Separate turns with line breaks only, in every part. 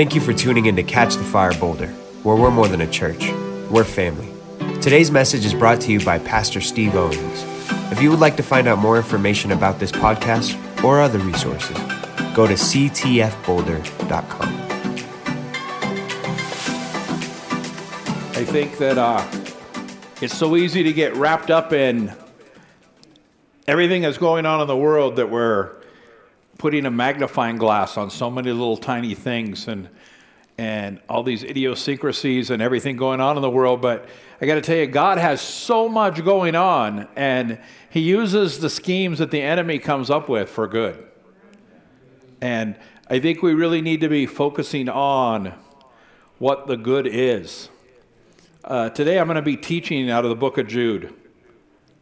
Thank you for tuning in to Catch the Fire Boulder, where we're more than a church, we're family. Today's message is brought to you by Pastor Steve Owings. If you would like to find out more information about this podcast or other resources, go to ctfboulder.com.
I think that uh, it's so easy to get wrapped up in everything that's going on in the world that we're putting a magnifying glass on so many little tiny things and and all these idiosyncrasies and everything going on in the world but i got to tell you god has so much going on and he uses the schemes that the enemy comes up with for good. And i think we really need to be focusing on what the good is. Uh, today i'm going to be teaching out of the book of jude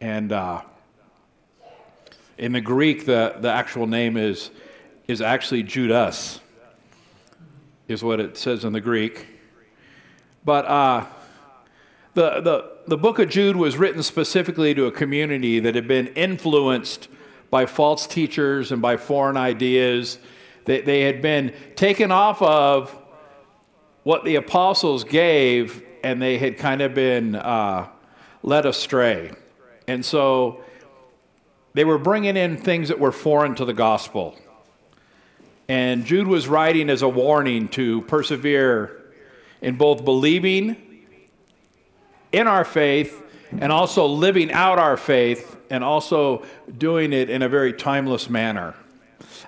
and uh, in the Greek, the, the actual name is, is actually Judas, is what it says in the Greek. But uh, the, the, the book of Jude was written specifically to a community that had been influenced by false teachers and by foreign ideas. They, they had been taken off of what the apostles gave, and they had kind of been uh, led astray. And so they were bringing in things that were foreign to the gospel. And Jude was writing as a warning to persevere in both believing in our faith and also living out our faith and also doing it in a very timeless manner.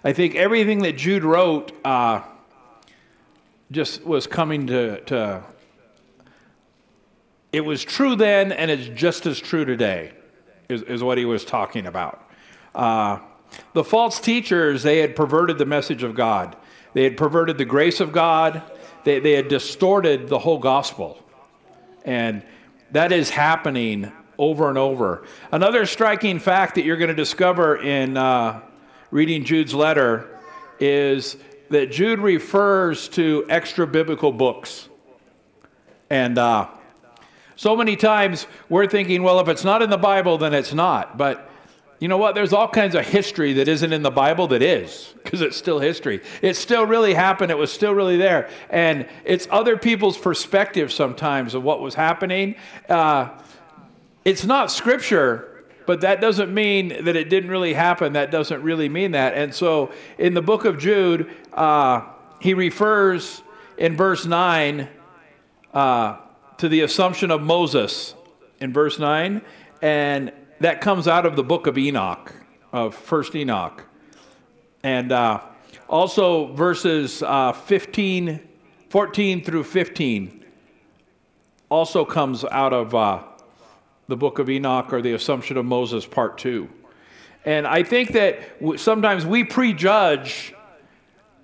I think everything that Jude wrote uh, just was coming to, to, it was true then and it's just as true today is, is what he was talking about. Uh, the false teachers, they had perverted the message of God. They had perverted the grace of God. They, they had distorted the whole gospel. And that is happening over and over. Another striking fact that you're going to discover in uh, reading Jude's letter is that Jude refers to extra biblical books. And uh, so many times we're thinking, well, if it's not in the Bible, then it's not. But you know what? There's all kinds of history that isn't in the Bible that is, because it's still history. It still really happened. It was still really there. And it's other people's perspective sometimes of what was happening. Uh, it's not scripture, but that doesn't mean that it didn't really happen. That doesn't really mean that. And so in the book of Jude, uh, he refers in verse 9 uh, to the assumption of Moses in verse 9, and that comes out of the book of Enoch, of First Enoch. And uh, also verses uh, 15, 14 through 15 also comes out of uh, the book of Enoch or the Assumption of Moses, part two. And I think that sometimes we prejudge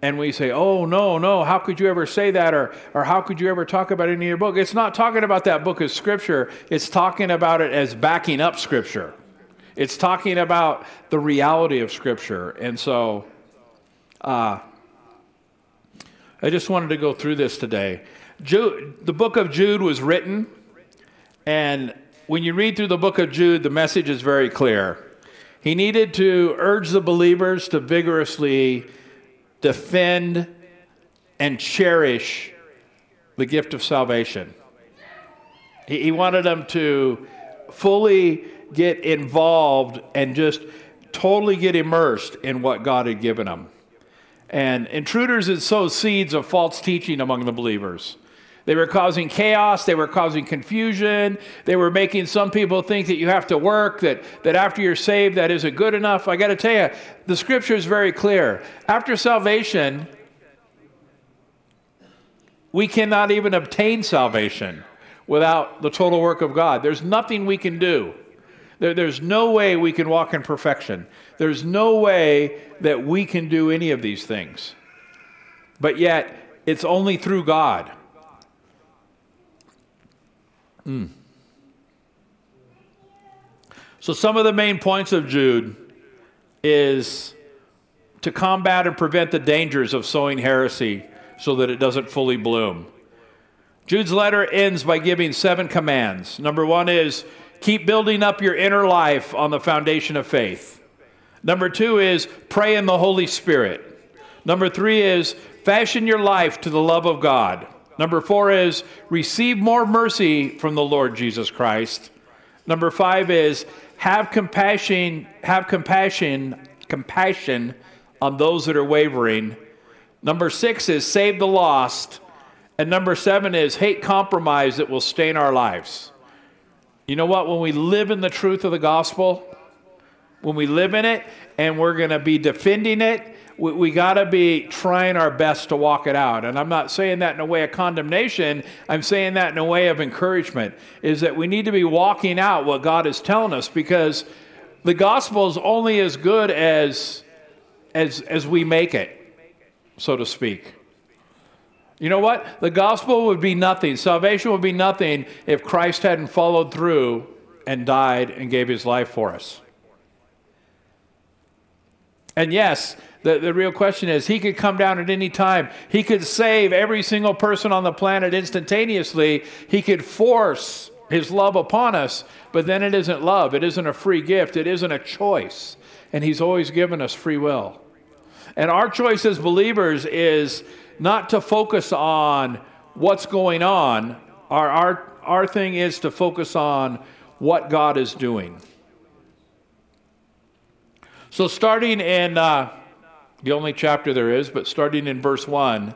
and we say, oh, no, no, how could you ever say that? Or, or how could you ever talk about it in your book? It's not talking about that book as Scripture, it's talking about it as backing up Scripture. It's talking about the reality of Scripture. And so uh, I just wanted to go through this today. Jude, the book of Jude was written, and when you read through the book of Jude, the message is very clear. He needed to urge the believers to vigorously defend, and cherish the gift of salvation. He, he wanted them to fully get involved and just totally get immersed in what God had given them. And intruders had sowed seeds of false teaching among the believers. They were causing chaos. They were causing confusion. They were making some people think that you have to work, that, that after you're saved, that isn't good enough. I got to tell you, the scripture is very clear. After salvation, we cannot even obtain salvation without the total work of God. There's nothing we can do. There, there's no way we can walk in perfection. There's no way that we can do any of these things. But yet, it's only through God. Mm. So, some of the main points of Jude is to combat and prevent the dangers of sowing heresy so that it doesn't fully bloom. Jude's letter ends by giving seven commands. Number one is keep building up your inner life on the foundation of faith. Number two is pray in the Holy Spirit. Number three is fashion your life to the love of God. Number four is receive more mercy from the Lord Jesus Christ. Number five is have compassion, have compassion, compassion on those that are wavering. Number six is save the lost. And number seven is hate compromise that will stain our lives. You know what? When we live in the truth of the gospel, when we live in it and we're going to be defending it, we, we got to be trying our best to walk it out. And I'm not saying that in a way of condemnation, I'm saying that in a way of encouragement, is that we need to be walking out what God is telling us because the gospel is only as good as, as, as we make it, so to speak. You know what? The gospel would be nothing. Salvation would be nothing if Christ hadn't followed through and died and gave his life for us. And yes, the, the real question is he could come down at any time. He could save every single person on the planet instantaneously. He could force his love upon us, but then it isn't love. It isn't a free gift. It isn't a choice. And he's always given us free will. And our choice as believers is not to focus on what's going on. Our, our, our thing is to focus on what God is doing. So, starting in uh, the only chapter there is, but starting in verse 1,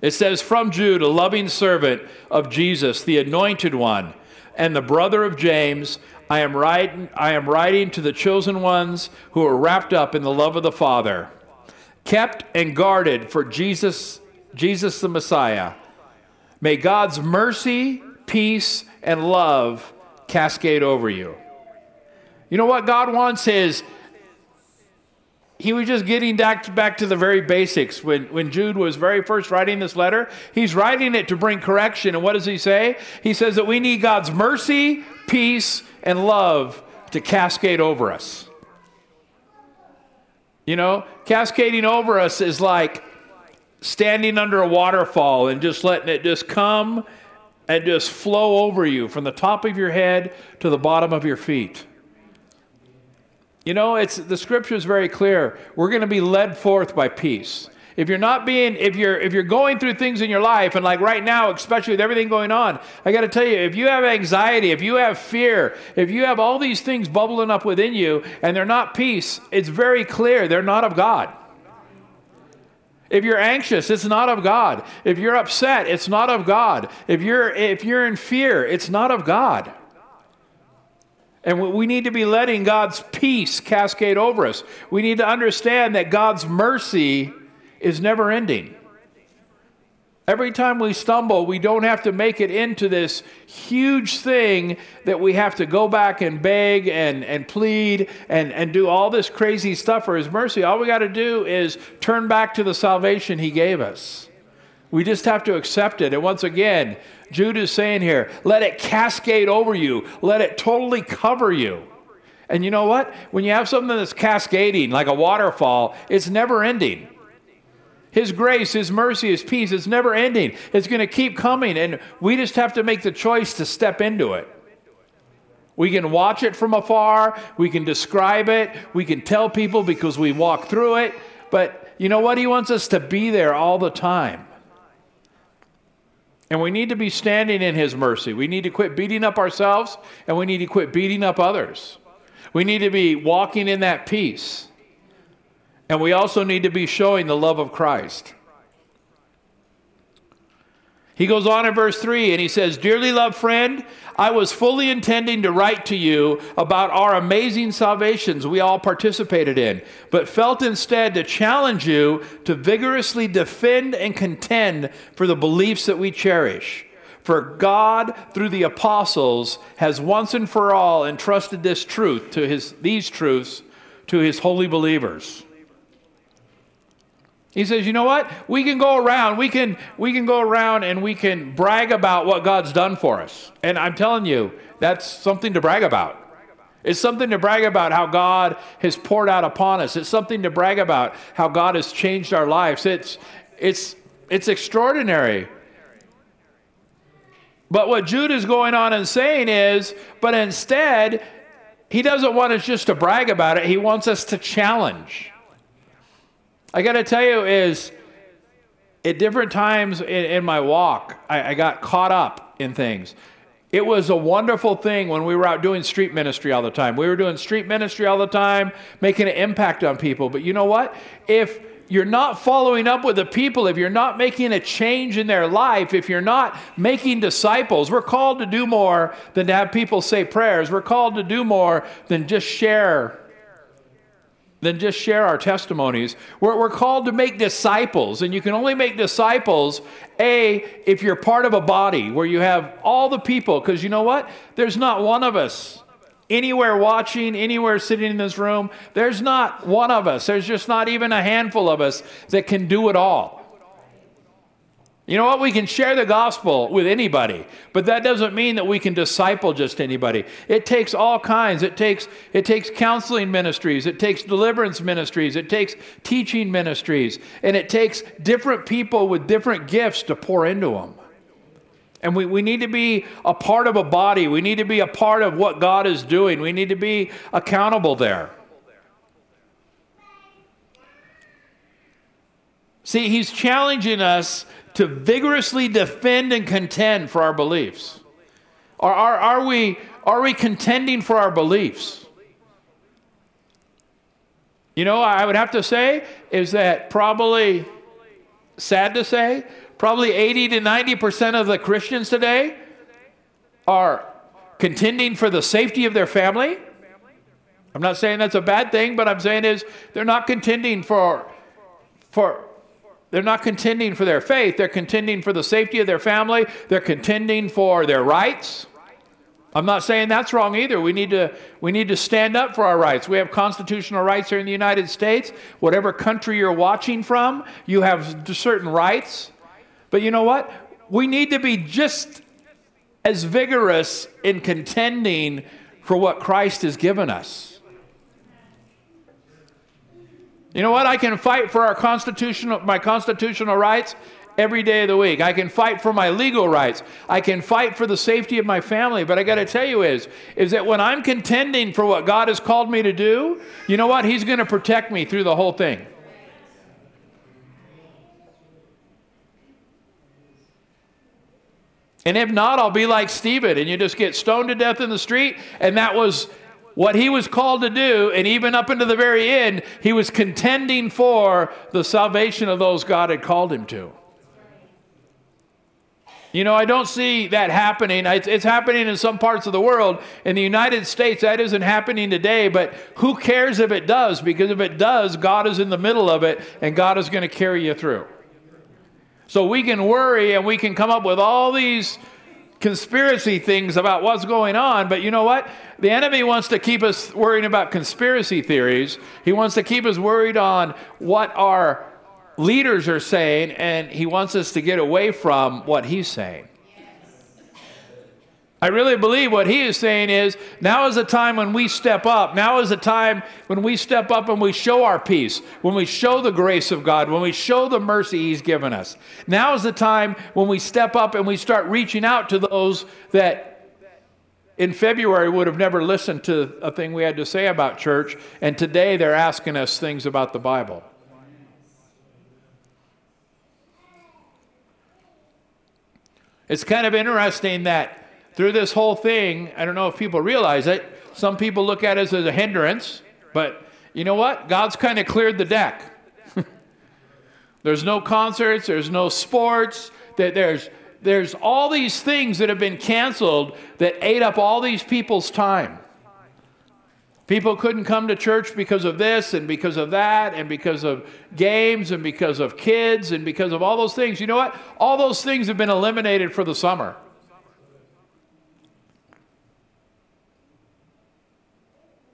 it says, From Jude, a loving servant of Jesus, the anointed one, and the brother of James, I am, writing, I am writing to the chosen ones who are wrapped up in the love of the Father, kept and guarded for Jesus Jesus the Messiah. May God's mercy, peace, and love cascade over you. You know what God wants is he was just getting back to, back to the very basics. When, when Jude was very first writing this letter, he's writing it to bring correction. And what does he say? He says that we need God's mercy, peace, and love to cascade over us. You know, cascading over us is like standing under a waterfall and just letting it just come and just flow over you from the top of your head to the bottom of your feet. You know, it's the scripture is very clear. We're going to be led forth by peace. If you're not being, if you're if you're going through things in your life, and like right now, especially with everything going on, I got to tell you, if you have anxiety, if you have fear, if you have all these things bubbling up within you, and they're not peace, it's very clear they're not of God. If you're anxious, it's not of God. If you're upset, it's not of God. If you're, if you're in fear, it's not of God. And we need to be letting God's peace cascade over us. We need to understand that God's mercy is never ending. Every time we stumble, we don't have to make it into this huge thing that we have to go back and beg and, and plead and, and do all this crazy stuff for His mercy. All we got to do is turn back to the salvation He gave us. We just have to accept it. And once again, Jude is saying here, let it cascade over you, let it totally cover you. And you know what? When you have something that's cascading like a waterfall, it's never ending. His grace, His mercy, His peace, it's never ending. It's going to keep coming, and we just have to make the choice to step into it. We can watch it from afar, we can describe it, we can tell people because we walk through it, but you know what? He wants us to be there all the time. And we need to be standing in His mercy. We need to quit beating up ourselves, and we need to quit beating up others. We need to be walking in that peace. And we also need to be showing the love of Christ. He goes on in verse 3 and he says, Dearly loved friend, I was fully intending to write to you about our amazing salvations we all participated in, but felt instead to challenge you to vigorously defend and contend for the beliefs that we cherish. For God, through the apostles, has once and for all entrusted this truth to his, these truths to his holy believers. He says, you know what? We can go around, we can, we can go around and we can brag about what God's done for us. And I'm telling you, that's something to brag about. It's something to brag about how God has poured out upon us. It's something to brag about how God has changed our lives. It's, it's, it's extraordinary. But what Jude is going on and saying is, but instead, he doesn't want us just to brag about it, he wants us to challenge. I got to tell you, is at different times in, in my walk, I, I got caught up in things. It was a wonderful thing when we were out doing street ministry all the time. We were doing street ministry all the time, making an impact on people. But you know what? If you're not following up with the people, if you're not making a change in their life, if you're not making disciples, we're called to do more than to have people say prayers. We're called to do more than just share than just share our testimonies. We're, we're called to make disciples, and you can only make disciples, A, if you're part of a body where you have all the people, because you know what? There's not one of us anywhere watching, anywhere sitting in this room, there's not one of us, there's just not even a handful of us that can do it all. You know what? We can share the gospel with anybody, but that doesn't mean that we can disciple just anybody. It takes all kinds. It takes it takes counseling ministries, it takes deliverance ministries, it takes teaching ministries, and it takes different people with different gifts to pour into them. And we, we need to be a part of a body. We need to be a part of what God is doing. We need to be accountable there. See, he's challenging us to vigorously defend and contend for our beliefs? Are, are, are, we, are we contending for our beliefs? You know, I would have to say is that probably, sad to say, probably 80 to 90% of the Christians today are contending for the safety of their family. I'm not saying that's a bad thing, but I'm saying is they're not contending for, for they're not contending for their faith, they're contending for the safety of their family, they're contending for their rights. I'm not saying that's wrong either. We need to we need to stand up for our rights. We have constitutional rights here in the United States. Whatever country you're watching from, you have certain rights. But you know what? We need to be just as vigorous in contending for what Christ has given us. You know what? I can fight for our constitutional, my constitutional rights every day of the week. I can fight for my legal rights. I can fight for the safety of my family. But I got to tell you is, is that when I'm contending for what God has called me to do, you know what? He's going to protect me through the whole thing. And if not, I'll be like Stephen and you just get stoned to death in the street. And that was what he was called to do, and even up into the very end, he was contending for the salvation of those God had called him to. You know, I don't see that happening. It's, happening in some parts of the world. In the United States, that isn't happening today, but who cares if it does? Because if it does, God is in the middle of it, and God is going to carry you through. So we can worry and we can come up with all these conspiracy things about what's going on, but you know what? The enemy wants to keep us worrying about conspiracy theories. He wants to keep us worried on what our leaders are saying, and he wants us to get away from what he's saying. I really believe what he is saying is now is the time when we step up. Now is the time when we step up and we show our peace, when we show the grace of God, when we show the mercy he's given us. Now is the time when we step up and we start reaching out to those that in February would have never listened to a thing we had to say about church, and today they're asking us things about the Bible. It's kind of interesting that through this whole thing, I don't know if people realize it, some people look at it as a hindrance, but you know what? God's kind of cleared the deck. there's no concerts, there's no sports, there's, there's all these things that have been canceled that ate up all these people's time. People couldn't come to church because of this and because of that and because of games and because of kids and because of all those things. You know what? All those things have been eliminated for the summer.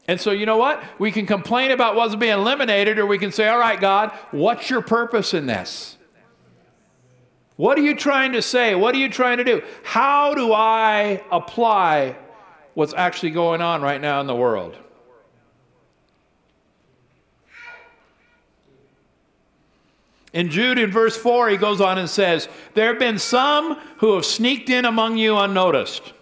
And so, you know what? We can complain about what's being eliminated, or we can say, All right, God, what's your purpose in this? What are you trying to say? What are you trying to do? How do I apply what's actually going on right now in the world? In Jude, in verse 4, he goes on and says, There have been some who have sneaked in among you unnoticed.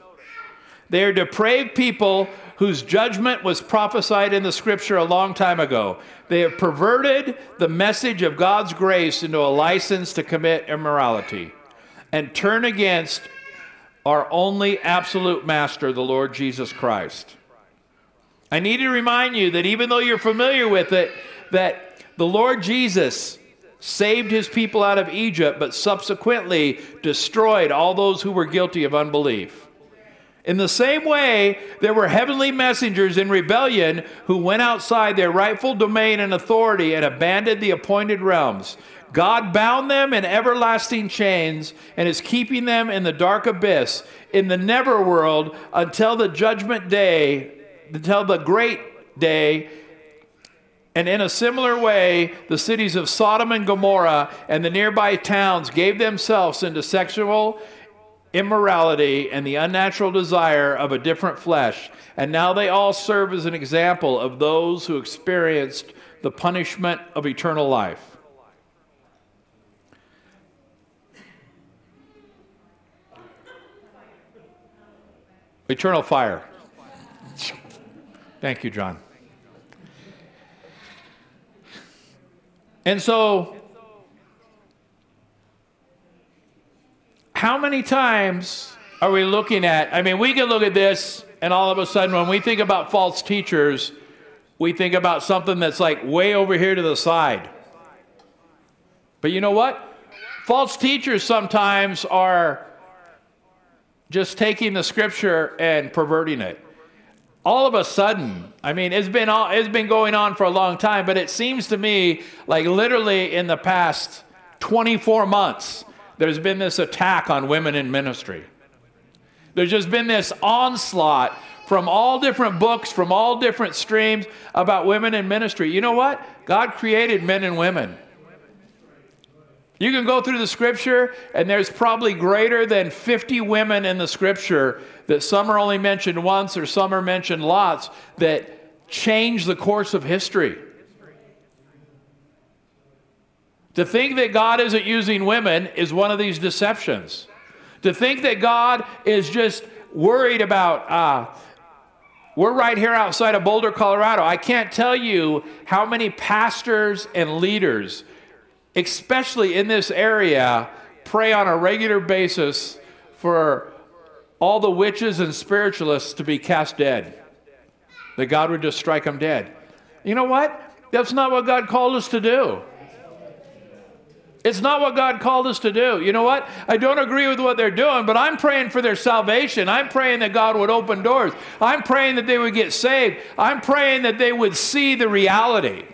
They are depraved people whose judgment was prophesied in the scripture a long time ago. They have perverted the message of God's grace into a license to commit immorality and turn against our only absolute master, the Lord Jesus Christ. I need to remind you that even though you're familiar with it, that the Lord Jesus saved his people out of Egypt, but subsequently destroyed all those who were guilty of unbelief. In the same way, there were heavenly messengers in rebellion who went outside their rightful domain and authority and abandoned the appointed realms. God bound them in everlasting chains and is keeping them in the dark abyss, in the netherworld, until the judgment day, until the great day. And in a similar way, the cities of Sodom and Gomorrah and the nearby towns gave themselves into sexual immorality and the unnatural desire of a different flesh. And now they all serve as an example of those who experienced the punishment of eternal life. Eternal fire. Thank you, John. And so how many times are we looking at? I mean, we can look at this, and all of a sudden, when we think about false teachers, we think about something that's like way over here to the side. But you know what? False teachers sometimes are just taking the scripture and perverting it. All of a sudden, I mean, it's been all, it's been going on for a long time, but it seems to me like literally in the past 24 months, there's been this attack on women in ministry. There's just been this onslaught from all different books, from all different streams about women in ministry. You know what? God created men and women. You can go through the scripture, and there's probably greater than 50 women in the scripture that some are only mentioned once or some are mentioned lots that change the course of history. To think that God isn't using women is one of these deceptions. To think that God is just worried about, uh, we're right here outside of Boulder, Colorado. I can't tell you how many pastors and leaders, especially in this area, pray on a regular basis for all the witches and spiritualists to be cast dead. That God would just strike them dead. You know what? That's not what God called us to do. It's not what God called us to do. You know what? I don't agree with what they're doing, but I'm praying for their salvation. I'm praying that God would open doors. I'm praying that they would get saved. I'm praying that they would see the reality.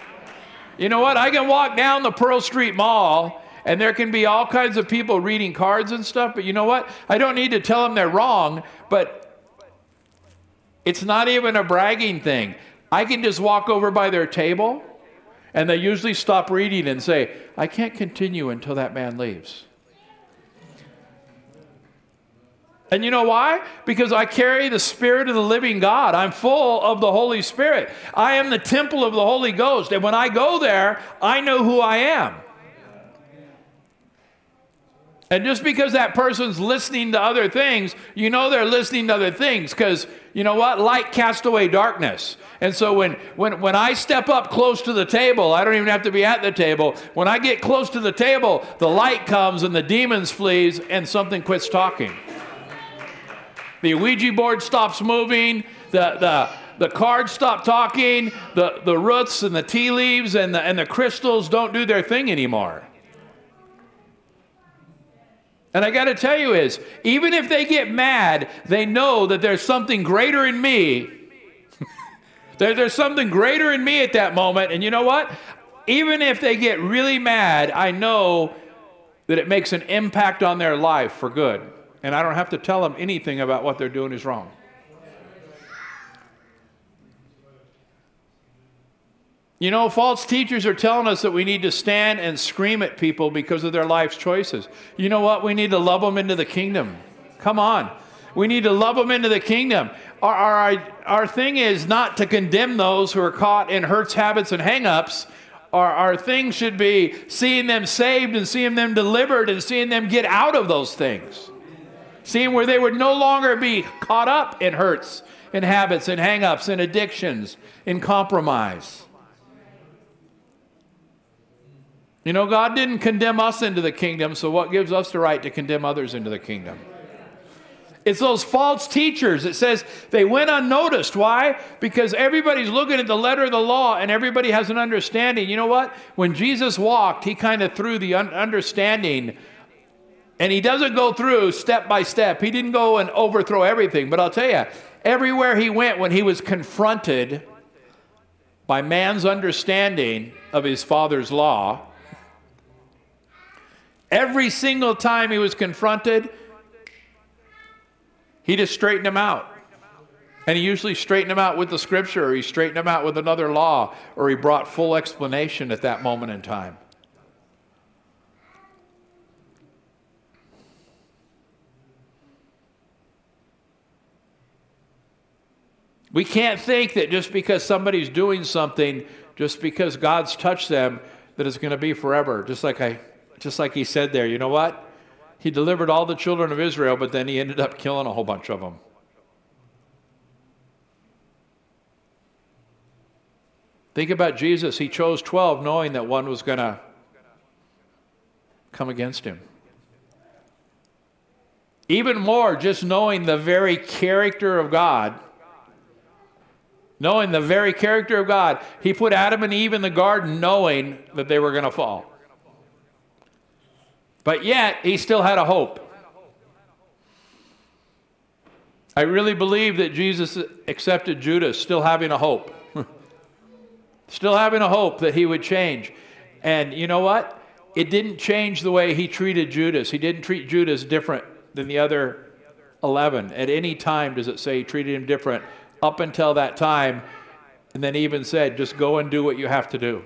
You know what? I can walk down the Pearl Street Mall and there can be all kinds of people reading cards and stuff, but you know what? I don't need to tell them they're wrong, but it's not even a bragging thing. I can just walk over by their table and they usually stop reading and say, I can't continue until that man leaves. And you know why? Because I carry the Spirit of the living God. I'm full of the Holy Spirit. I am the temple of the Holy Ghost. And when I go there, I know who I am. And just because that person's listening to other things, you know they're listening to other things because you know what? Light cast away darkness. And so when, when, when I step up close to the table, I don't even have to be at the table. When I get close to the table, the light comes and the demons flees and something quits talking. The Ouija board stops moving, the, the, the cards stop talking, the, the roots and the tea leaves and the, and the crystals don't do their thing anymore. And I got to tell you is, even if they get mad, they know that there's something greater in me. there, there's something greater in me at that moment. And you know what? Even if they get really mad, I know that it makes an impact on their life for good. And I don't have to tell them anything about what they're doing is wrong. You know, false teachers are telling us that we need to stand and scream at people because of their life's choices. You know what? We need to love them into the kingdom. Come on. We need to love them into the kingdom. Our, our, our thing is not to condemn those who are caught in hurts, habits, and hangups. Our, our thing should be seeing them saved and seeing them delivered and seeing them get out of those things. Seeing where they would no longer be caught up in hurts in habits, in hangups, in addictions, in compromise. You know, God didn't condemn us into the kingdom, so what gives us the right to condemn others into the kingdom? It's those false teachers. It says they went unnoticed. Why? Because everybody's looking at the letter of the law and everybody has an understanding. You know what? When Jesus walked, he kind of threw the un- understanding and he doesn't go through step by step. He didn't go and overthrow everything. But I'll tell you, everywhere he went when he was confronted by man's understanding of his father's law, Every single time he was confronted, he just straightened him out. And he usually straightened him out with the scripture, or he straightened him out with another law, or he brought full explanation at that moment in time. We can't think that just because somebody's doing something, just because God's touched them, that it's going to be forever. Just like I just like he said there, you know what? He delivered all the children of Israel, but then he ended up killing a whole bunch of them. Think about Jesus. He chose 12 knowing that one was going to come against him. Even more, just knowing the very character of God. Knowing the very character of God. He put Adam and Eve in the garden knowing that they were going to fall. But yet, he still had a hope. I really believe that Jesus accepted Judas, still having a hope. still having a hope that he would change. And you know what? It didn't change the way he treated Judas. He didn't treat Judas different than the other 11. At any time does it say he treated him different up until that time. And then even said, just go and do what you have to do.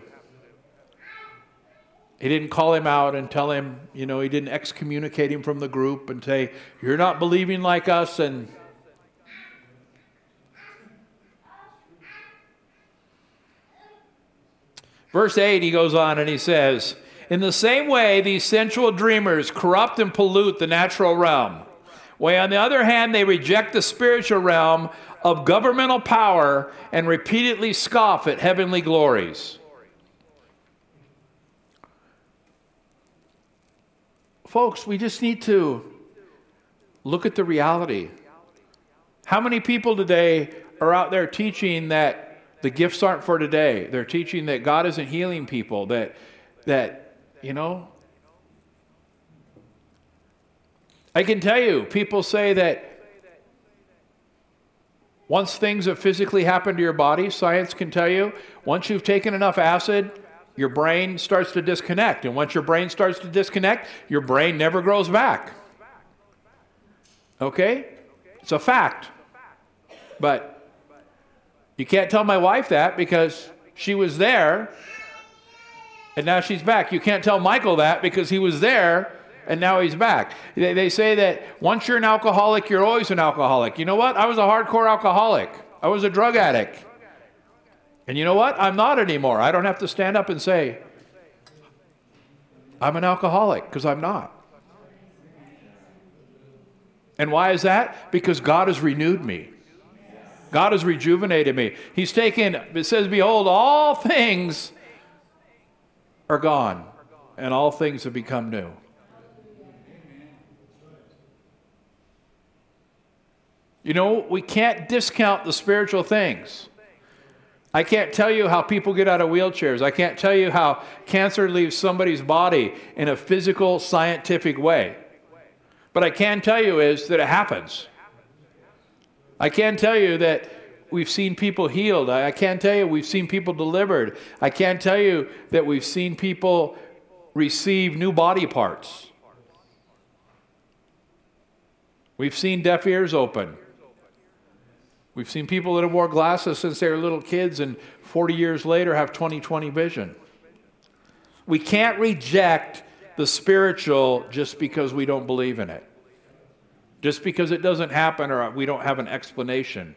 He didn't call him out and tell him, you know, he didn't excommunicate him from the group and say, You're not believing like us. And verse 8, he goes on and he says, In the same way, these sensual dreamers corrupt and pollute the natural realm. Way on the other hand, they reject the spiritual realm of governmental power and repeatedly scoff at heavenly glories. Folks, we just need to look at the reality. How many people today are out there teaching that the gifts aren't for today? They're teaching that God isn't healing people, that, that you know, I can tell you, people say that once things have physically happened to your body, science can tell you, once you've taken enough acid, your brain starts to disconnect. And once your brain starts to disconnect, your brain never grows back. Okay? It's a fact. But you can't tell my wife that because she was there and now she's back. You can't tell Michael that because he was there and now he's back. They, they say that once you're an alcoholic, you're always an alcoholic. You know what? I was a hardcore alcoholic, I was a drug addict. And you know what? I'm not anymore. I don't have to stand up and say, I'm an alcoholic, because I'm not. And why is that? Because God has renewed me. God has rejuvenated me. He's taken, it says, Behold, all things are gone, and all things have become new. You know, we can't discount the spiritual things. I can't tell you how people get out of wheelchairs. I can't tell you how cancer leaves somebody's body in a physical, scientific way. But I can tell you is that it happens. I can tell you that we've seen people healed. I can tell you we've seen people delivered. I can tell you that we've seen people receive new body parts. We've seen deaf ears open. We've seen people that have wore glasses since they were little kids and 40 years later have 20/20 vision. We can't reject the spiritual just because we don't believe in it. Just because it doesn't happen or we don't have an explanation.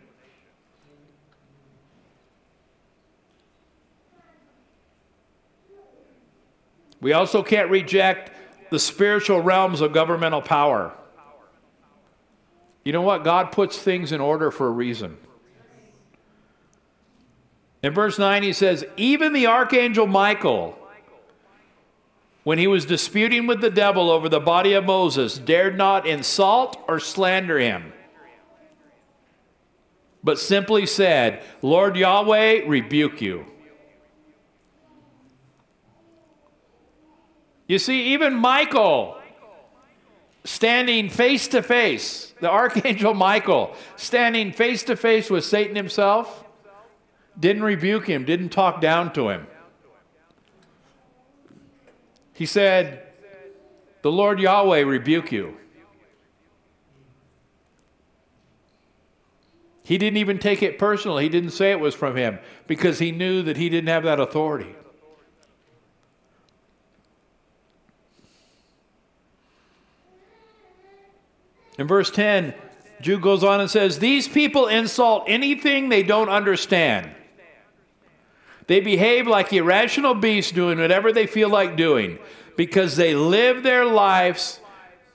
We also can't reject the spiritual realms of governmental power. You know what? God puts things in order for a reason. In verse 9, he says, Even the archangel Michael, when he was disputing with the devil over the body of Moses, dared not insult or slander him, but simply said, Lord Yahweh, rebuke you. You see, even Michael, standing face to face, the archangel Michael, standing face to face with Satan himself, didn't rebuke him, didn't talk down to him. He said, The Lord Yahweh rebuke you. He didn't even take it personal. He didn't say it was from him because he knew that he didn't have that authority. In verse 10, Jude goes on and says, These people insult anything they don't understand. They behave like irrational beasts doing whatever they feel like doing because they live their lives,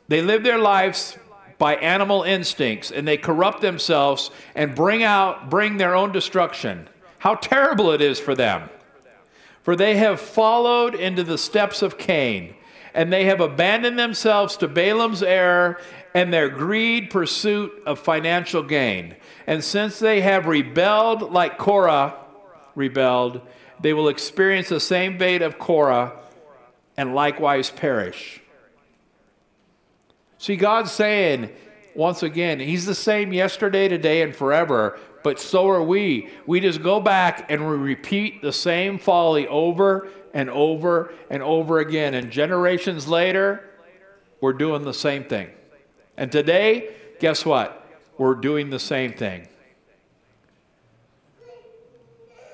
they live their lives by animal instincts and they corrupt themselves and bring out bring their own destruction. How terrible it is for them. For they have followed into the steps of Cain and they have abandoned themselves to Balaam's error and their greed pursuit of financial gain. And since they have rebelled like Korah rebelled, they will experience the same fate of Korah and likewise perish. See, God's saying, once again, He's the same yesterday, today, and forever, but so are we. We just go back and we repeat the same folly over and over and over again. And generations later, we're doing the same thing. And today, guess what? We're doing the same thing.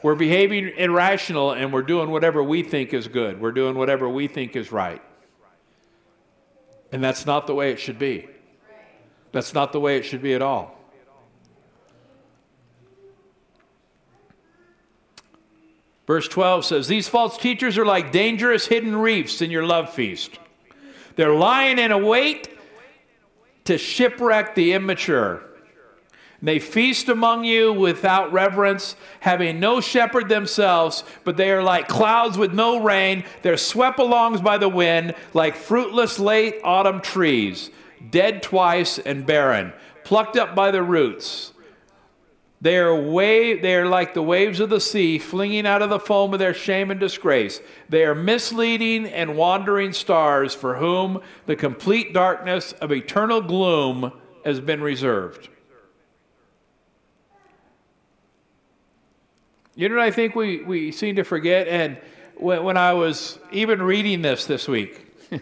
We're behaving irrational and we're doing whatever we think is good. We're doing whatever we think is right. And that's not the way it should be. That's not the way it should be at all. Verse 12 says, These false teachers are like dangerous hidden reefs in your love feast. They're lying in a wait to shipwreck the immature. They feast among you without reverence, having no shepherd themselves, but they are like clouds with no rain. They're swept along by the wind, like fruitless late autumn trees, dead twice and barren, plucked up by the roots. They are, wave, they are like the waves of the sea, flinging out of the foam of their shame and disgrace. They are misleading and wandering stars for whom the complete darkness of eternal gloom has been reserved. You know what I think we, we seem to forget? And when, when I was even reading this this week,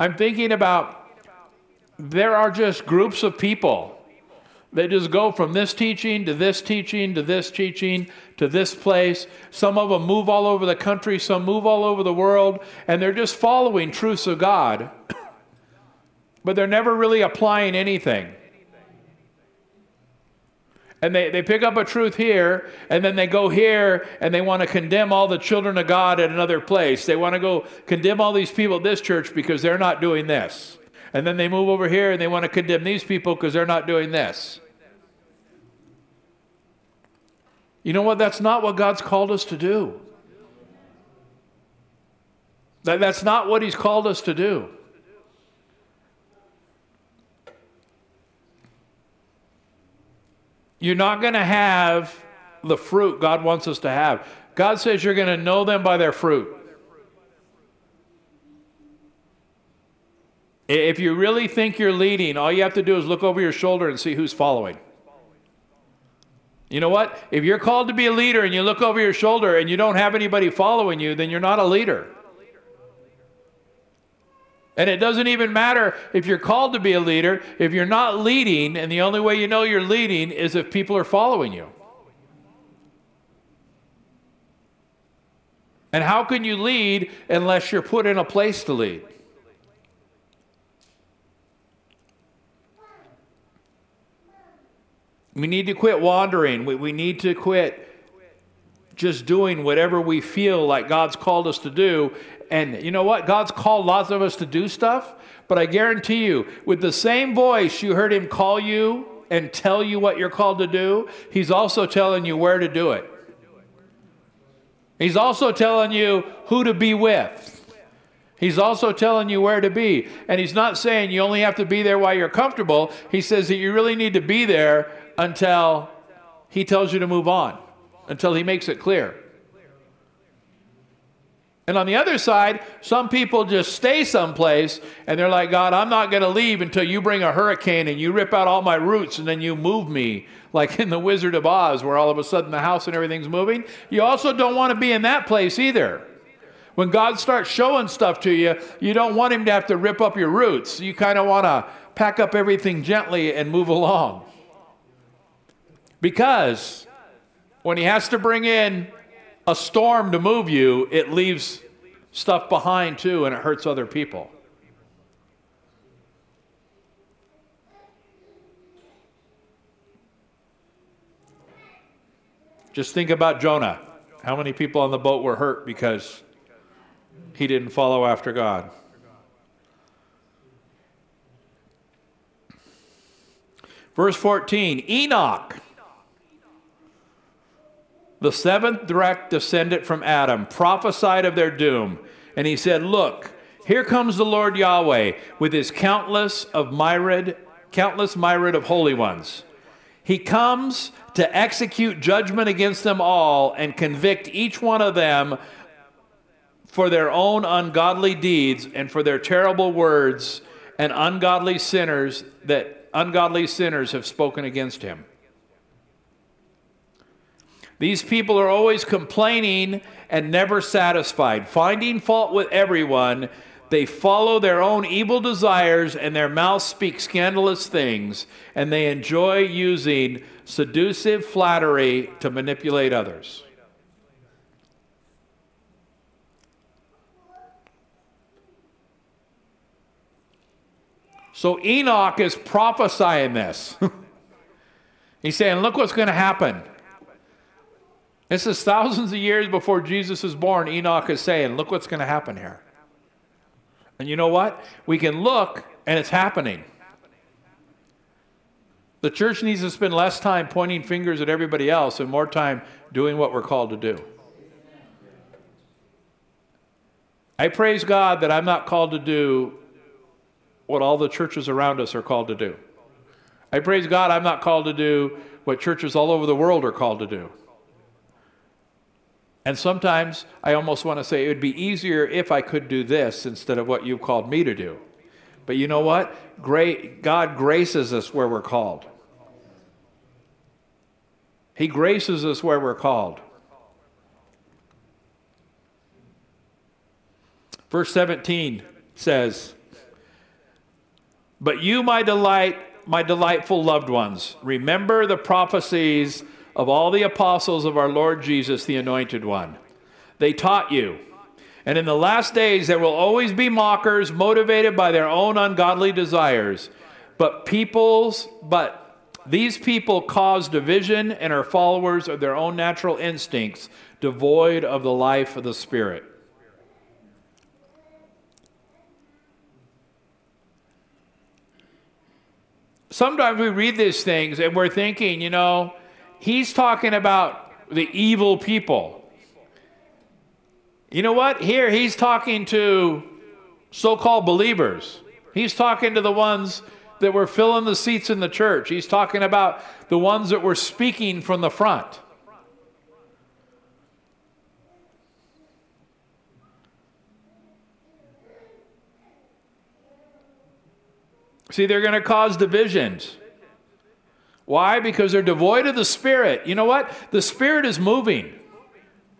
I'm thinking about there are just groups of people they just go from this teaching to this teaching to this teaching to this place. Some of them move all over the country, some move all over the world, and they're just following truths of God, but they're never really applying anything. And they, they pick up a truth here, and then they go here, and they want to condemn all the children of God at another place. They want to go condemn all these people at this church because they're not doing this. And then they move over here and they want to condemn these people because they're not doing this. You know what? That's not what God's called us to do. That, that's not what He's called us to do. You're not going to have the fruit God wants us to have. God says you're going to know them by their fruit. If you really think you're leading, all you have to do is look over your shoulder and see who's following. You know what? If you're called to be a leader and you look over your shoulder and you don't have anybody following you, then you're not a leader. And it doesn't even matter if you're called to be a leader, if you're not leading, and the only way you know you're leading is if people are following you. And how can you lead unless you're put in a place to lead? We need to quit wandering. We, we need to quit just doing whatever we feel like God's called us to do. And you know what? God's called lots of us to do stuff, but I guarantee you, with the same voice you heard Him call you and tell you what you're called to do, He's also telling you where to do it. He's also telling you who to be with. He's also telling you where to be. And he's not saying you only have to be there while you're comfortable. He says that you really need to be there until he tells you to move on, until he makes it clear. And on the other side, some people just stay someplace and they're like, God, I'm not going to leave until you bring a hurricane and you rip out all my roots and then you move me, like in The Wizard of Oz, where all of a sudden the house and everything's moving. You also don't want to be in that place either. When God starts showing stuff to you, you don't want Him to have to rip up your roots. You kind of want to pack up everything gently and move along. Because when He has to bring in a storm to move you, it leaves stuff behind too, and it hurts other people. Just think about Jonah. How many people on the boat were hurt because he didn't follow after God? Verse 14 Enoch the seventh direct descendant from Adam, prophesied of their doom. And he said, Look, here comes the Lord Yahweh with his countless of myriad, countless myriad of holy ones. He comes to execute judgment against them all and convict each one of them for their own ungodly deeds and for their terrible words and ungodly sinners that ungodly sinners have spoken against him. These people are always complaining and never satisfied, finding fault with everyone. They follow their own evil desires, and their mouths speak scandalous things, and they enjoy using seductive flattery to manipulate others. So Enoch is prophesying this. He's saying, Look what's going to happen. This is thousands of years before Jesus is born. Enoch is saying, Look what's going to happen here. And you know what? We can look, and it's happening. The church needs to spend less time pointing fingers at everybody else and more time doing what we're called to do. I praise God that I'm not called to do what all the churches around us are called to do. I praise God I'm not called to do what churches all over the world are called to do. And sometimes I almost want to say it would be easier if I could do this instead of what you've called me to do. But you know what? Great, God graces us where we're called. He graces us where we're called. Verse 17 says, But you, my delight, my delightful loved ones, remember the prophecies of all the apostles of our Lord Jesus, the Anointed One. They taught you. And in the last days, there will always be mockers motivated by their own ungodly desires. But people's, but these people cause division and are followers of their own natural instincts, devoid of the life of the Spirit. Sometimes we read these things and we're thinking, you know, he's talking about the evil people. You know what? Here he's talking to so called believers. He's talking to the ones that were filling the seats in the church. He's talking about the ones that were speaking from the front. See, they're going to cause divisions. Why? Because they're devoid of the Spirit. You know what? The Spirit is moving.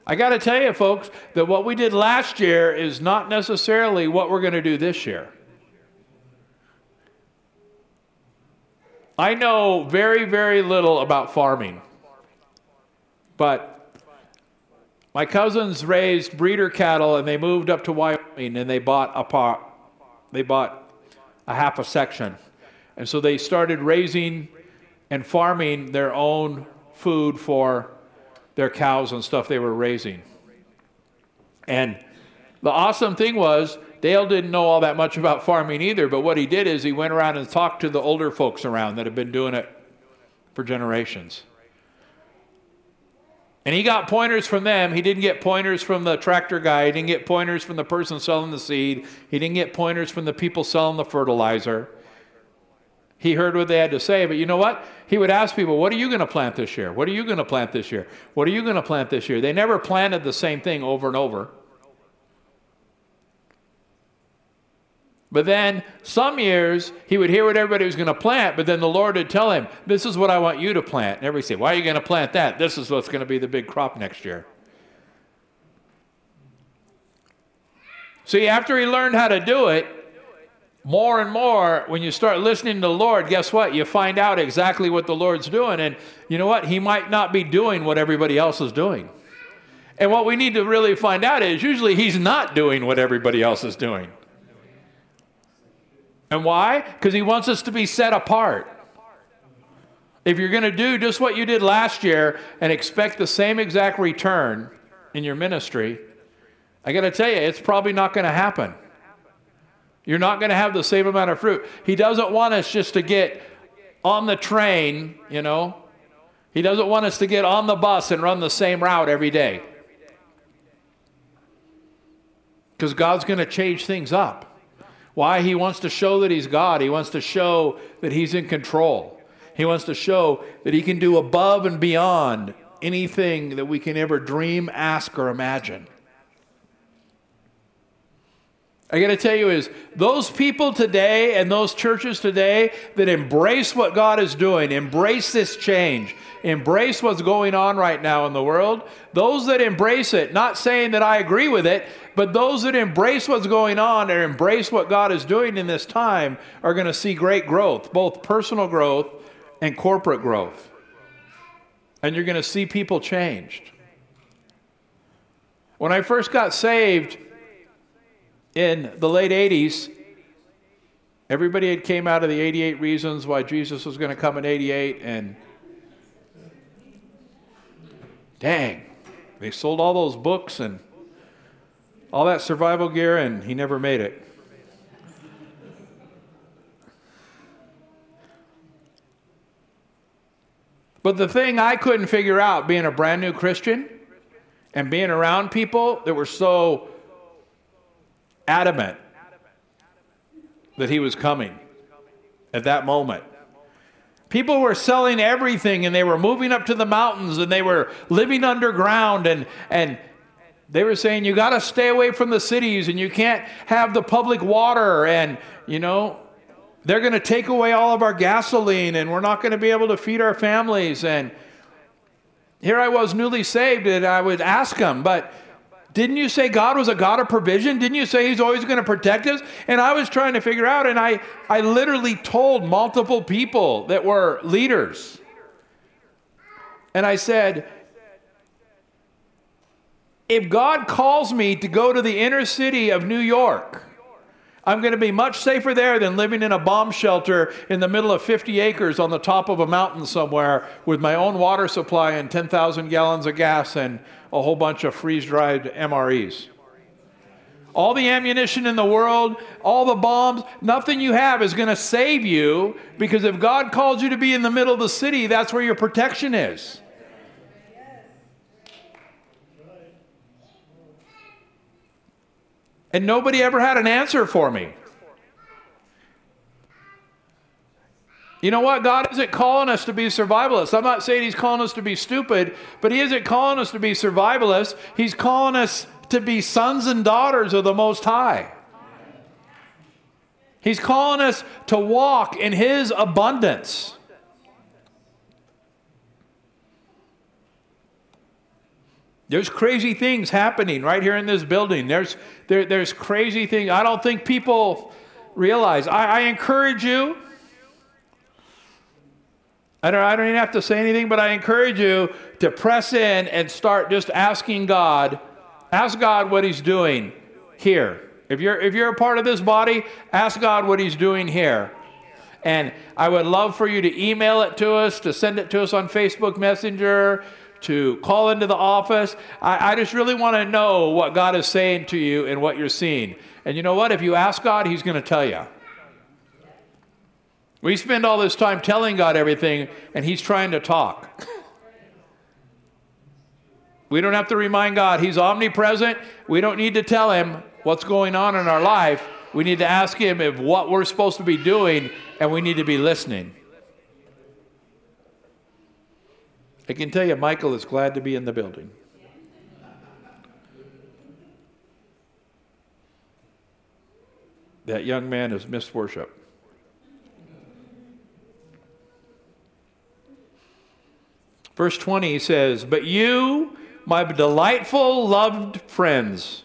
I got to tell you, folks, that what we did last year is not necessarily what we're going to do this year. I know very, very little about farming, but my cousins raised breeder cattle and they moved up to Wyoming and they bought a part, they bought a half a section. And so they started raising and farming their own food for their cows and stuff they were raising. And the awesome thing was, Dale didn't know all that much about farming either, but what he did is he went around and talked to the older folks around that have been doing it for generations. And he got pointers from them. He didn't get pointers from the tractor guy. He didn't get pointers from the person selling the seed. He didn't get pointers from the people selling the fertilizer. He heard what they had to say, but you know what? He would ask people, What are you going to plant this year? What are you going to plant this year? What are you going to plant this year? They never planted the same thing over and over. But then some years he would hear what everybody was going to plant, but then the Lord would tell him, This is what I want you to plant. And everybody say, Why are you going to plant that? This is what's going to be the big crop next year. See, after he learned how to do it, more and more, when you start listening to the Lord, guess what? You find out exactly what the Lord's doing. And you know what? He might not be doing what everybody else is doing. And what we need to really find out is usually he's not doing what everybody else is doing. And why? Because he wants us to be set apart. If you're going to do just what you did last year and expect the same exact return in your ministry, I got to tell you, it's probably not going to happen. You're not going to have the same amount of fruit. He doesn't want us just to get on the train, you know. He doesn't want us to get on the bus and run the same route every day. Because God's going to change things up. Why? He wants to show that He's God. He wants to show that He's in control. He wants to show that He can do above and beyond anything that we can ever dream, ask, or imagine. I got to tell you is those people today and those churches today that embrace what God is doing, embrace this change, embrace what's going on right now in the world, those that embrace it, not saying that I agree with it, but those that embrace what's going on and embrace what God is doing in this time are going to see great growth, both personal growth and corporate growth. And you're going to see people changed. When I first got saved, in the late 80s, everybody had came out of the 88 reasons why Jesus was going to come in 88 and dang, they sold all those books and all that survival gear and he never made it. But the thing I couldn't figure out being a brand new Christian and being around people that were so adamant that he was coming at that moment. People were selling everything and they were moving up to the mountains and they were living underground and, and they were saying you got to stay away from the cities and you can't have the public water and you know they're going to take away all of our gasoline and we're not going to be able to feed our families and here I was newly saved and I would ask them but didn't you say God was a God of provision? Didn't you say He's always going to protect us? And I was trying to figure out, and I, I literally told multiple people that were leaders. And I said, if God calls me to go to the inner city of New York, I'm going to be much safer there than living in a bomb shelter in the middle of 50 acres on the top of a mountain somewhere with my own water supply and 10,000 gallons of gas and a whole bunch of freeze dried MREs. All the ammunition in the world, all the bombs, nothing you have is going to save you because if God calls you to be in the middle of the city, that's where your protection is. And nobody ever had an answer for me. You know what? God isn't calling us to be survivalists. I'm not saying He's calling us to be stupid, but He isn't calling us to be survivalists. He's calling us to be sons and daughters of the Most High. He's calling us to walk in His abundance. There's crazy things happening right here in this building. There's, there, there's crazy things. I don't think people realize. I, I encourage you I don't, I don't even have to say anything, but I encourage you to press in and start just asking God, ask God what He's doing here. If you're, if you're a part of this body, ask God what He's doing here. And I would love for you to email it to us, to send it to us on Facebook Messenger, to call into the office. I, I just really want to know what God is saying to you and what you're seeing. And you know what? If you ask God, He's going to tell you. We spend all this time telling God everything, and He's trying to talk. We don't have to remind God. He's omnipresent. We don't need to tell him what's going on in our life. We need to ask him if what we're supposed to be doing, and we need to be listening. I can tell you, Michael is glad to be in the building. That young man has missed worship. Verse 20 says, But you, my delightful, loved friends,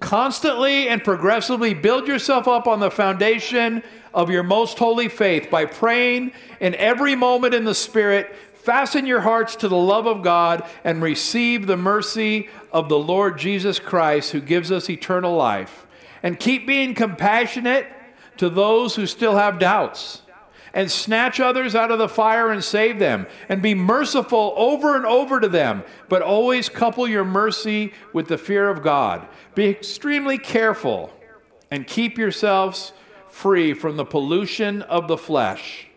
constantly and progressively build yourself up on the foundation of your most holy faith by praying in every moment in the Spirit. Fasten your hearts to the love of God and receive the mercy of the Lord Jesus Christ, who gives us eternal life. And keep being compassionate to those who still have doubts and snatch others out of the fire and save them, and be merciful over and over to them, but always couple your mercy with the fear of God. Be extremely careful and keep yourselves free from the pollution of the flesh.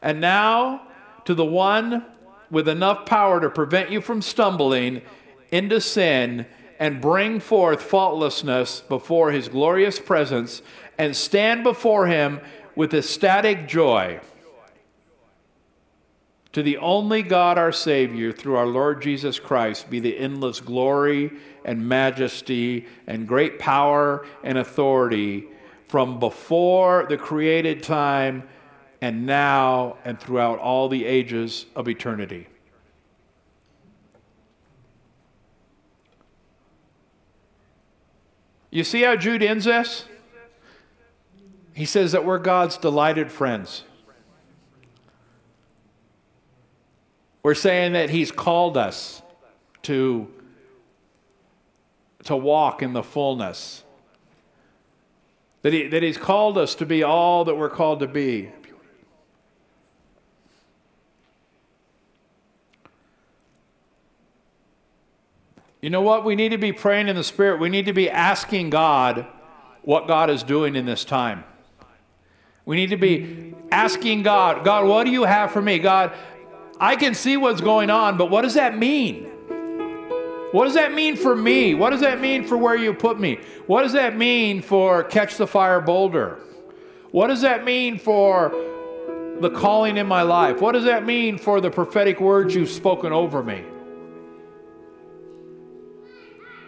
And now, to the one with enough power to prevent you from stumbling into sin and bring forth faultlessness before his glorious presence and stand before him with ecstatic joy. To the only God our Savior, through our Lord Jesus Christ, be the endless glory and majesty and great power and authority from before the created time and now and throughout all the ages of eternity. You see how Jude ends this? He says that we're God's delighted friends. We're saying that He's called us to, to walk in the fullness. That, he, that He's called us to be all that we're called to be. You know what? We need to be praying in the Spirit. We need to be asking God what God is doing in this time. We need to be asking God, God, what do you have for me? God, I can see what's going on, but what does that mean? What does that mean for me? What does that mean for where you put me? What does that mean for Catch the Fire Boulder? What does that mean for the calling in my life? What does that mean for the prophetic words you've spoken over me?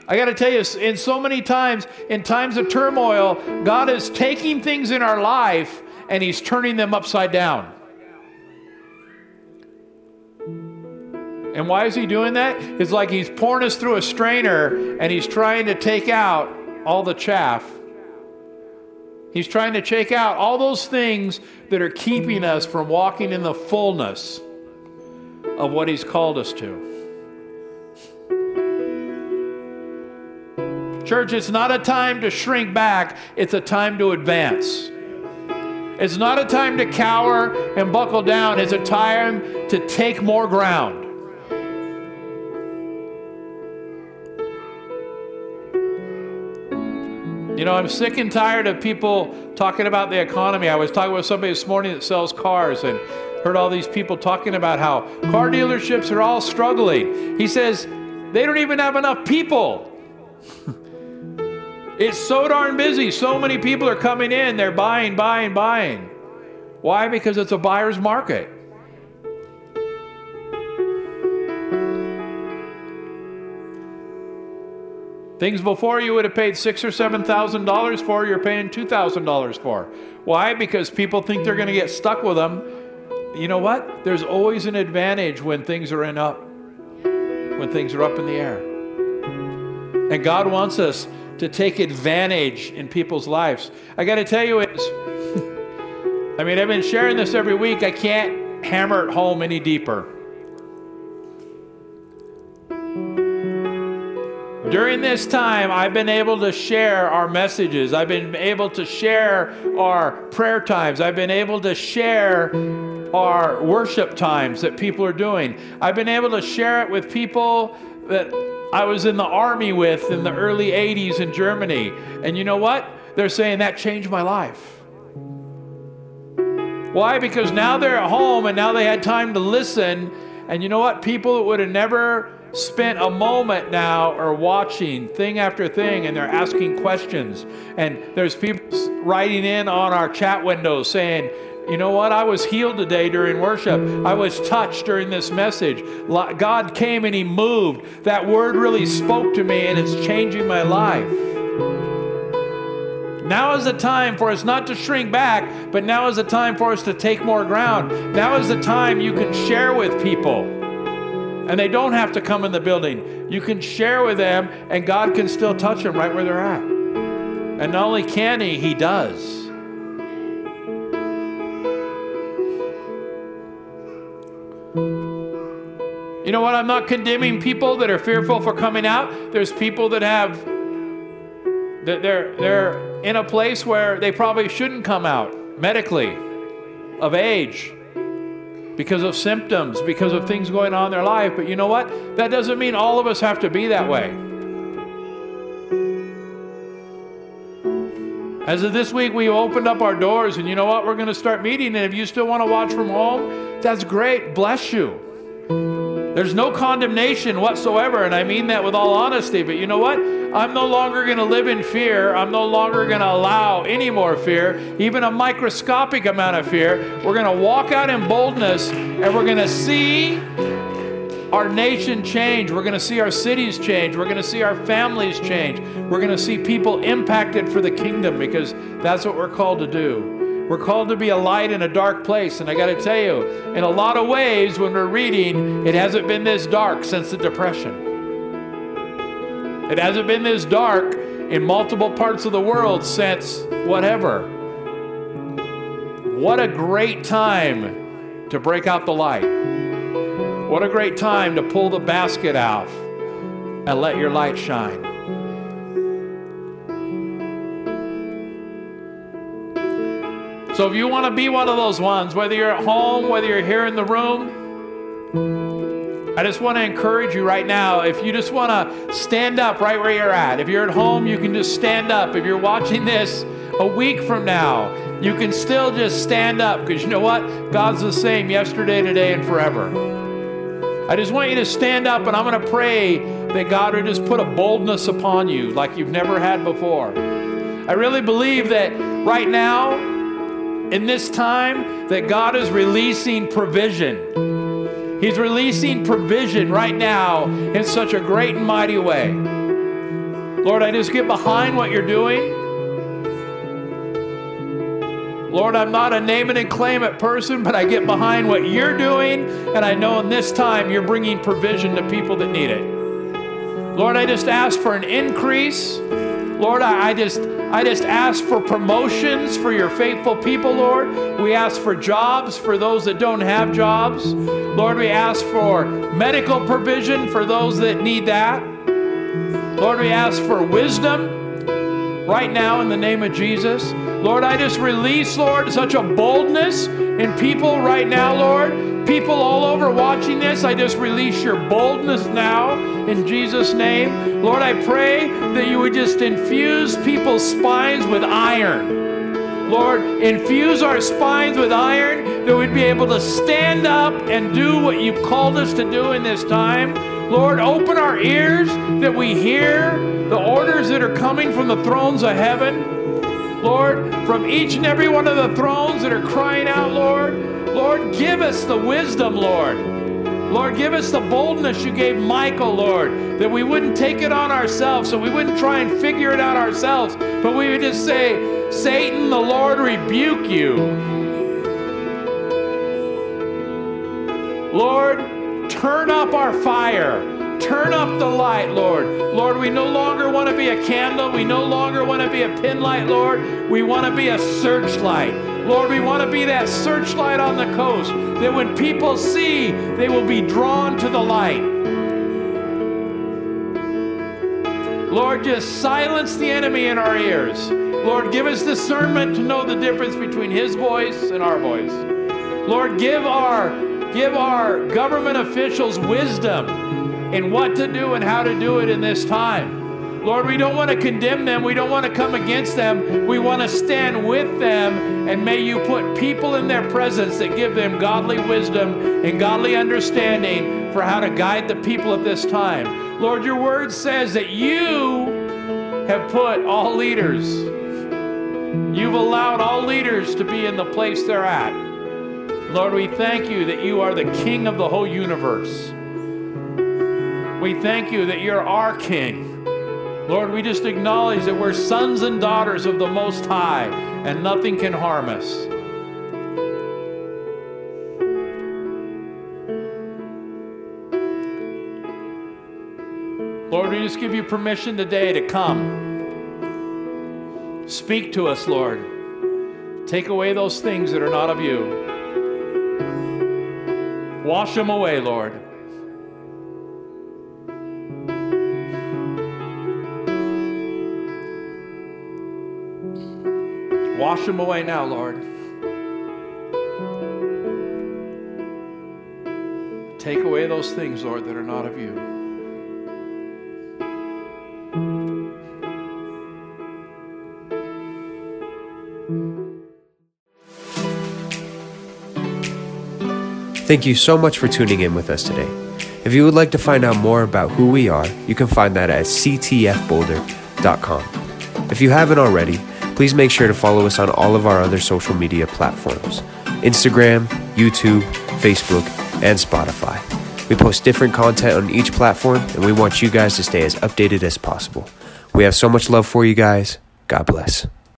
I got to tell you, in so many times, in times of turmoil, God is taking things in our life and He's turning them upside down. And why is He doing that? It's like He's pouring us through a strainer and He's trying to take out all the chaff. He's trying to take out all those things that are keeping us from walking in the fullness of what He's called us to. Church, it's not a time to shrink back, it's a time to advance. It's not a time to cower and buckle down, it's a time to take more ground. You know, I'm sick and tired of people talking about the economy. I was talking with somebody this morning that sells cars and heard all these people talking about how car dealerships are all struggling. He says they don't even have enough people. It's so darn busy. So many people are coming in. They're buying, buying, buying. Why? Because it's a buyer's market. Things before you would have paid six or seven thousand dollars for, you're paying two thousand dollars for. Why? Because people think they're going to get stuck with them. You know what? There's always an advantage when things are in up, when things are up in the air. And God wants us to take advantage in people's lives. I got to tell you, it's, I mean, I've been sharing this every week. I can't hammer it home any deeper. During this time, I've been able to share our messages. I've been able to share our prayer times. I've been able to share our worship times that people are doing. I've been able to share it with people that I was in the army with in the early 80s in Germany. And you know what? They're saying that changed my life. Why? Because now they're at home and now they had time to listen. And you know what? People that would have never spent a moment now or watching thing after thing and they're asking questions. And there's people writing in on our chat windows saying, you know what? I was healed today during worship. I was touched during this message. God came and He moved. That word really spoke to me and it's changing my life. Now is the time for us not to shrink back, but now is the time for us to take more ground. Now is the time you can share with people. And they don't have to come in the building. You can share with them, and God can still touch them right where they're at. And not only can He, He does. You know what? I'm not condemning people that are fearful for coming out. There's people that have that they're they're in a place where they probably shouldn't come out medically of age because of symptoms, because of things going on in their life. But you know what? That doesn't mean all of us have to be that way. As of this week, we opened up our doors, and you know what? We're going to start meeting. And if you still want to watch from home, that's great. Bless you. There's no condemnation whatsoever, and I mean that with all honesty. But you know what? I'm no longer going to live in fear. I'm no longer going to allow any more fear, even a microscopic amount of fear. We're going to walk out in boldness, and we're going to see our nation change. We're going to see our cities change. We're going to see our families change. We're going to see people impacted for the kingdom because that's what we're called to do. We're called to be a light in a dark place. And I got to tell you, in a lot of ways, when we're reading, it hasn't been this dark since the Depression. It hasn't been this dark in multiple parts of the world since whatever. What a great time to break out the light. What a great time to pull the basket out and let your light shine. So if you want to be one of those ones, whether you're at home, whether you're here in the room, I just want to encourage you right now. If you just want to stand up right where you're at, if you're at home, you can just stand up. If you're watching this a week from now, you can still just stand up because you know what? God's the same yesterday, today, and forever. I just want you to stand up and I'm going to pray that God would just put a boldness upon you like you've never had before. I really believe that right now, in this time that God is releasing provision. He's releasing provision right now in such a great and mighty way. Lord, I just get behind what you're doing. Lord, I'm not a name it and claim it person, but I get behind what you're doing, and I know in this time you're bringing provision to people that need it. Lord, I just ask for an increase. Lord, I, I just I just ask for promotions for your faithful people, Lord. We ask for jobs for those that don't have jobs. Lord, we ask for medical provision for those that need that. Lord, we ask for wisdom right now in the name of Jesus. Lord, I just release, Lord, such a boldness in people right now, Lord. People all over watching this, I just release your boldness now in Jesus' name. Lord, I pray that you would just infuse people's spines with iron. Lord, infuse our spines with iron that we'd be able to stand up and do what you've called us to do in this time. Lord, open our ears that we hear the orders that are coming from the thrones of heaven. Lord, from each and every one of the thrones that are crying out, Lord, Lord, give us the wisdom, Lord. Lord, give us the boldness you gave Michael, Lord, that we wouldn't take it on ourselves, so we wouldn't try and figure it out ourselves, but we would just say, Satan, the Lord rebuke you. Lord, turn up our fire. Turn up the light, Lord. Lord, we no longer want to be a candle. We no longer want to be a pin light, Lord. We want to be a searchlight. Lord, we want to be that searchlight on the coast that when people see, they will be drawn to the light. Lord, just silence the enemy in our ears. Lord, give us discernment to know the difference between his voice and our voice. Lord, give our give our government officials wisdom in what to do and how to do it in this time. Lord, we don't want to condemn them. We don't want to come against them. We want to stand with them. And may you put people in their presence that give them godly wisdom and godly understanding for how to guide the people at this time. Lord, your word says that you have put all leaders, you've allowed all leaders to be in the place they're at. Lord, we thank you that you are the king of the whole universe. We thank you that you're our king. Lord, we just acknowledge that we're sons and daughters of the Most High, and nothing can harm us. Lord, we just give you permission today to come. Speak to us, Lord. Take away those things that are not of you. Wash them away, Lord. Wash them away now, Lord. Take away those things, Lord, that are not of you.
Thank you so much for tuning in with us today. If you would like to find out more about who we are, you can find that at ctfboulder.com. If you haven't already, please make sure to follow us on all of our other social media platforms Instagram, YouTube, Facebook, and Spotify. We post different content on each platform, and we want you guys to stay as updated as possible. We have so much love for you guys. God bless.